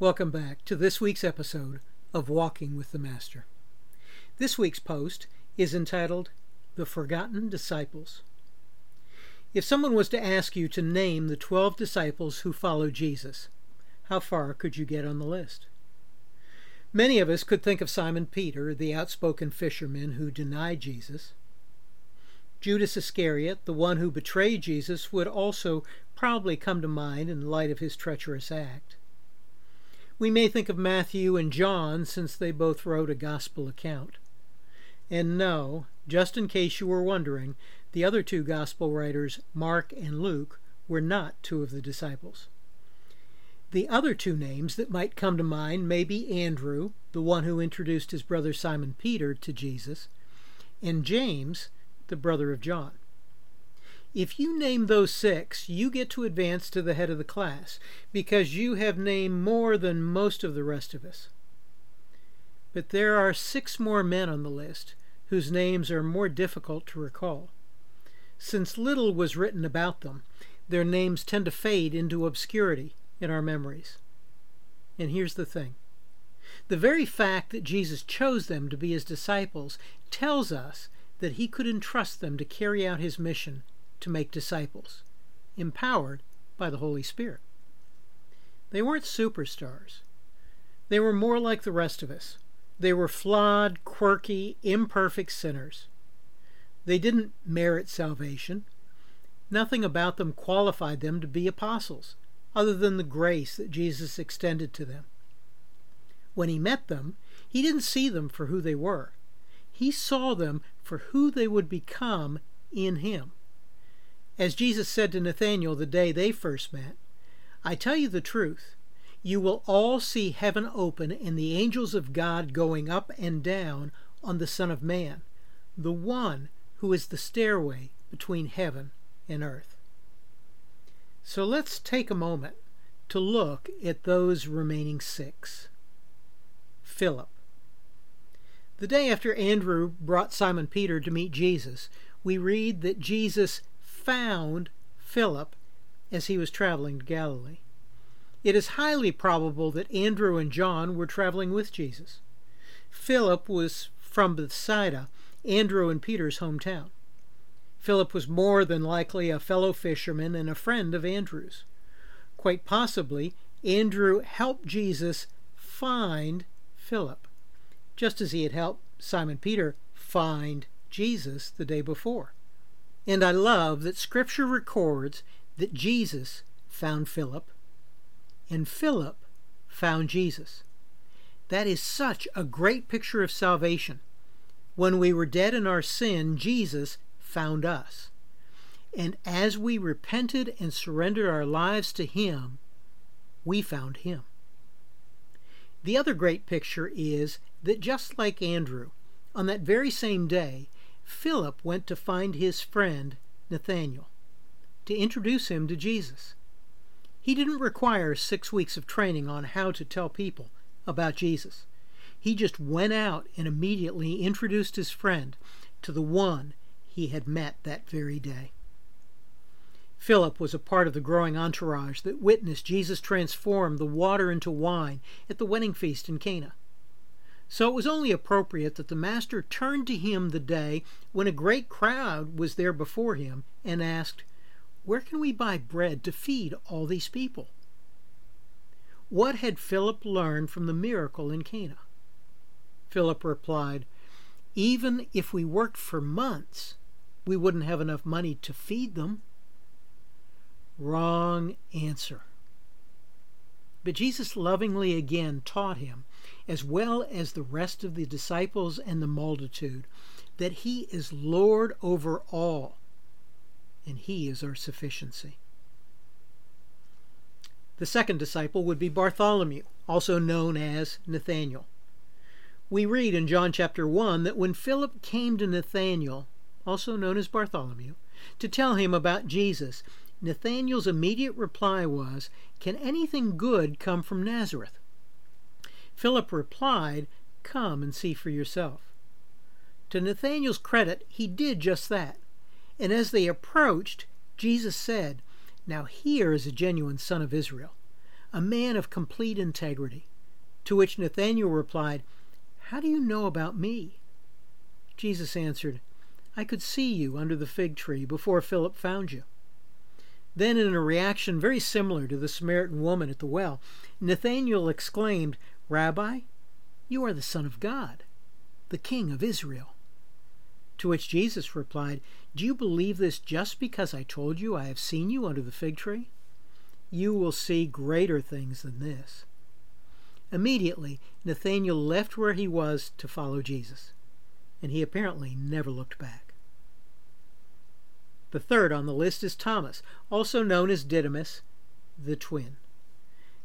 Welcome back to this week's episode of Walking with the Master. This week's post is entitled The Forgotten Disciples. If someone was to ask you to name the 12 disciples who followed Jesus, how far could you get on the list? Many of us could think of Simon Peter, the outspoken fisherman who denied Jesus. Judas Iscariot, the one who betrayed Jesus, would also probably come to mind in light of his treacherous act. We may think of Matthew and John since they both wrote a gospel account. And no, just in case you were wondering, the other two gospel writers, Mark and Luke, were not two of the disciples. The other two names that might come to mind may be Andrew, the one who introduced his brother Simon Peter to Jesus, and James, the brother of John. If you name those six, you get to advance to the head of the class because you have named more than most of the rest of us. But there are six more men on the list whose names are more difficult to recall. Since little was written about them, their names tend to fade into obscurity in our memories. And here's the thing the very fact that Jesus chose them to be his disciples tells us that he could entrust them to carry out his mission to make disciples, empowered by the Holy Spirit. They weren't superstars. They were more like the rest of us. They were flawed, quirky, imperfect sinners. They didn't merit salvation. Nothing about them qualified them to be apostles, other than the grace that Jesus extended to them. When he met them, he didn't see them for who they were. He saw them for who they would become in him. As Jesus said to Nathanael the day they first met, I tell you the truth, you will all see heaven open and the angels of God going up and down on the Son of Man, the one who is the stairway between heaven and earth. So let's take a moment to look at those remaining six. Philip. The day after Andrew brought Simon Peter to meet Jesus, we read that Jesus found Philip as he was traveling to Galilee. It is highly probable that Andrew and John were traveling with Jesus. Philip was from Bethsaida, Andrew and Peter's hometown. Philip was more than likely a fellow fisherman and a friend of Andrew's. Quite possibly, Andrew helped Jesus find Philip, just as he had helped Simon Peter find Jesus the day before. And I love that Scripture records that Jesus found Philip and Philip found Jesus. That is such a great picture of salvation. When we were dead in our sin, Jesus found us. And as we repented and surrendered our lives to Him, we found Him. The other great picture is that just like Andrew, on that very same day, Philip went to find his friend Nathanael to introduce him to Jesus. He didn't require six weeks of training on how to tell people about Jesus. He just went out and immediately introduced his friend to the one he had met that very day. Philip was a part of the growing entourage that witnessed Jesus transform the water into wine at the wedding feast in Cana. So it was only appropriate that the master turned to him the day when a great crowd was there before him and asked, Where can we buy bread to feed all these people? What had Philip learned from the miracle in Cana? Philip replied, Even if we worked for months, we wouldn't have enough money to feed them. Wrong answer. But Jesus lovingly again taught him, as well as the rest of the disciples and the multitude, that he is Lord over all, and he is our sufficiency. The second disciple would be Bartholomew, also known as Nathanael. We read in John chapter 1 that when Philip came to Nathanael, also known as Bartholomew, to tell him about Jesus, Nathanael's immediate reply was, Can anything good come from Nazareth? Philip replied, Come and see for yourself. To Nathanael's credit, he did just that. And as they approached, Jesus said, Now here is a genuine son of Israel, a man of complete integrity. To which Nathanael replied, How do you know about me? Jesus answered, I could see you under the fig tree before Philip found you. Then, in a reaction very similar to the Samaritan woman at the well, Nathanael exclaimed, Rabbi, you are the Son of God, the King of Israel. To which Jesus replied, Do you believe this just because I told you I have seen you under the fig tree? You will see greater things than this. Immediately, Nathanael left where he was to follow Jesus, and he apparently never looked back. The third on the list is Thomas, also known as Didymus, the twin.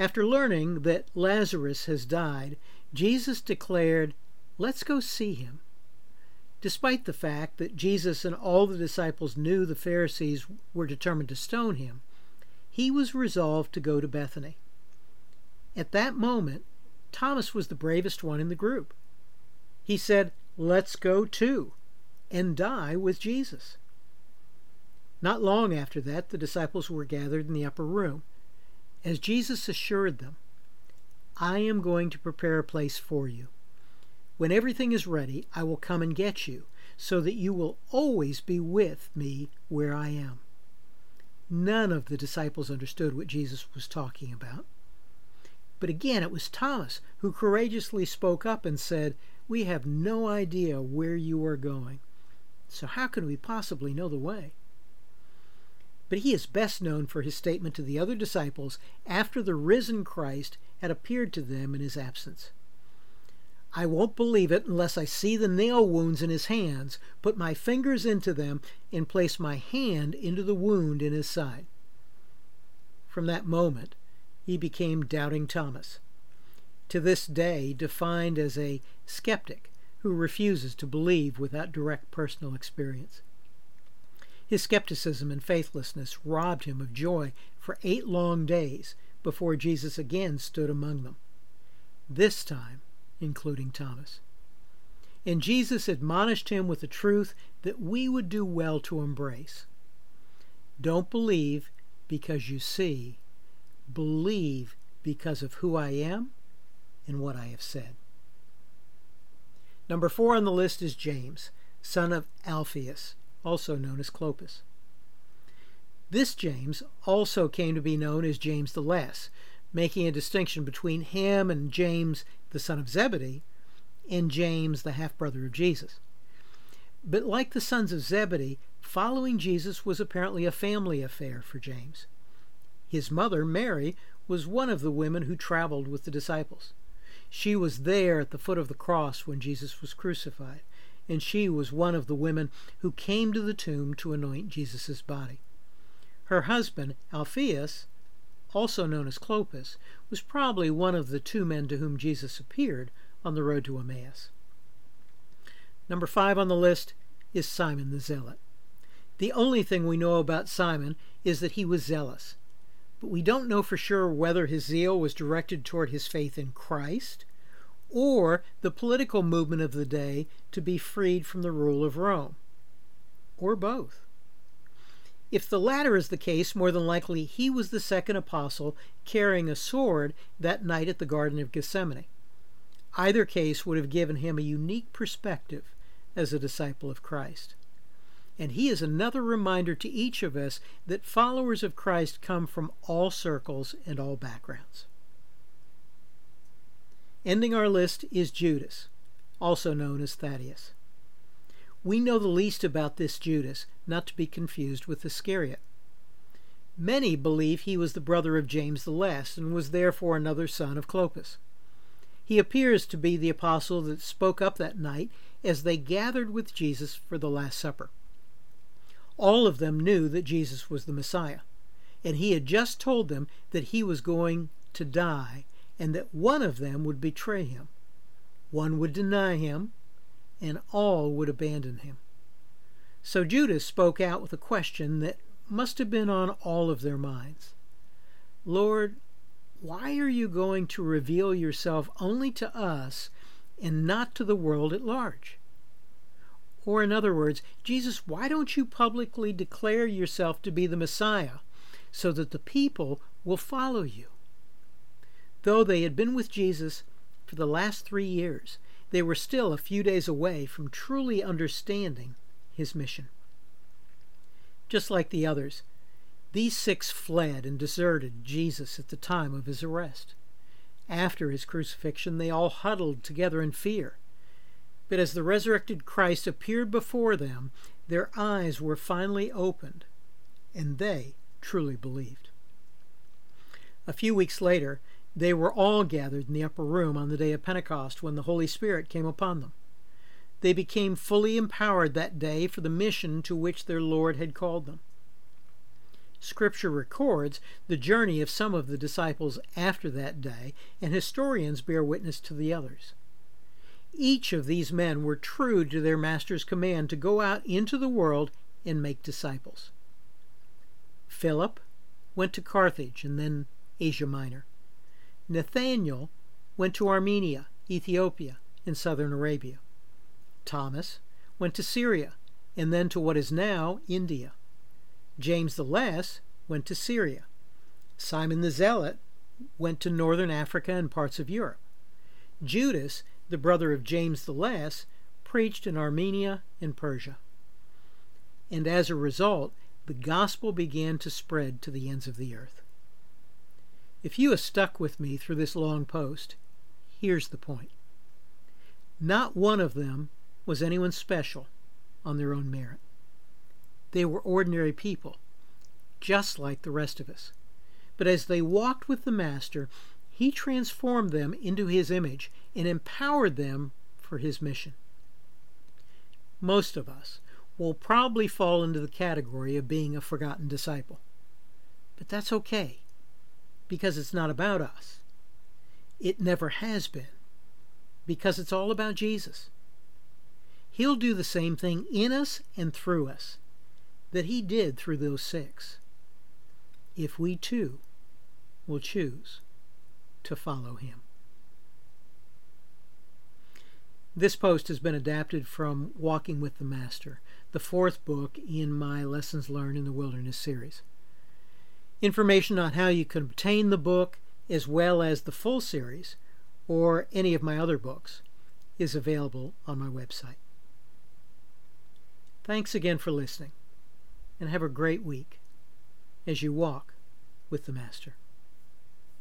After learning that Lazarus has died, Jesus declared, Let's go see him. Despite the fact that Jesus and all the disciples knew the Pharisees were determined to stone him, he was resolved to go to Bethany. At that moment, Thomas was the bravest one in the group. He said, Let's go too, and die with Jesus. Not long after that, the disciples were gathered in the upper room. As Jesus assured them, I am going to prepare a place for you. When everything is ready, I will come and get you, so that you will always be with me where I am. None of the disciples understood what Jesus was talking about. But again, it was Thomas who courageously spoke up and said, We have no idea where you are going. So how can we possibly know the way? But he is best known for his statement to the other disciples after the risen Christ had appeared to them in his absence. I won't believe it unless I see the nail wounds in his hands, put my fingers into them, and place my hand into the wound in his side. From that moment, he became Doubting Thomas, to this day defined as a skeptic who refuses to believe without direct personal experience. His skepticism and faithlessness robbed him of joy for eight long days before Jesus again stood among them, this time including Thomas. And Jesus admonished him with a truth that we would do well to embrace. Don't believe because you see, believe because of who I am and what I have said. Number four on the list is James, son of Alphaeus, also known as Clopas. This James also came to be known as James the Less, making a distinction between him and James, the son of Zebedee, and James, the half brother of Jesus. But like the sons of Zebedee, following Jesus was apparently a family affair for James. His mother, Mary, was one of the women who traveled with the disciples. She was there at the foot of the cross when Jesus was crucified and she was one of the women who came to the tomb to anoint Jesus' body. Her husband, Alphaeus, also known as Clopas, was probably one of the two men to whom Jesus appeared on the road to Emmaus. Number five on the list is Simon the Zealot. The only thing we know about Simon is that he was zealous, but we don't know for sure whether his zeal was directed toward his faith in Christ or the political movement of the day to be freed from the rule of Rome, or both. If the latter is the case, more than likely he was the second apostle carrying a sword that night at the Garden of Gethsemane. Either case would have given him a unique perspective as a disciple of Christ. And he is another reminder to each of us that followers of Christ come from all circles and all backgrounds. Ending our list is Judas, also known as Thaddeus. We know the least about this Judas, not to be confused with Iscariot. Many believe he was the brother of James the Less and was therefore another son of Clopas. He appears to be the apostle that spoke up that night as they gathered with Jesus for the Last Supper. All of them knew that Jesus was the Messiah, and he had just told them that he was going to die and that one of them would betray him. One would deny him, and all would abandon him. So Judas spoke out with a question that must have been on all of their minds Lord, why are you going to reveal yourself only to us and not to the world at large? Or, in other words, Jesus, why don't you publicly declare yourself to be the Messiah so that the people will follow you? Though they had been with Jesus for the last three years, they were still a few days away from truly understanding his mission. Just like the others, these six fled and deserted Jesus at the time of his arrest. After his crucifixion, they all huddled together in fear. But as the resurrected Christ appeared before them, their eyes were finally opened, and they truly believed. A few weeks later, they were all gathered in the upper room on the day of Pentecost when the Holy Spirit came upon them. They became fully empowered that day for the mission to which their Lord had called them. Scripture records the journey of some of the disciples after that day, and historians bear witness to the others. Each of these men were true to their Master's command to go out into the world and make disciples. Philip went to Carthage and then Asia Minor. Nathanael went to Armenia, Ethiopia, and southern Arabia. Thomas went to Syria and then to what is now India. James the Less went to Syria. Simon the Zealot went to northern Africa and parts of Europe. Judas, the brother of James the Less, preached in Armenia and Persia. And as a result, the gospel began to spread to the ends of the earth. If you have stuck with me through this long post, here's the point. Not one of them was anyone special on their own merit. They were ordinary people, just like the rest of us. But as they walked with the Master, he transformed them into his image and empowered them for his mission. Most of us will probably fall into the category of being a forgotten disciple. But that's okay, because it's not about us. It never has been, because it's all about Jesus. He'll do the same thing in us and through us that he did through those six, if we too will choose to follow him. This post has been adapted from Walking with the Master, the fourth book in my Lessons Learned in the Wilderness series. Information on how you can obtain the book, as well as the full series, or any of my other books, is available on my website. Thanks again for listening and have a great week as you walk with the Master.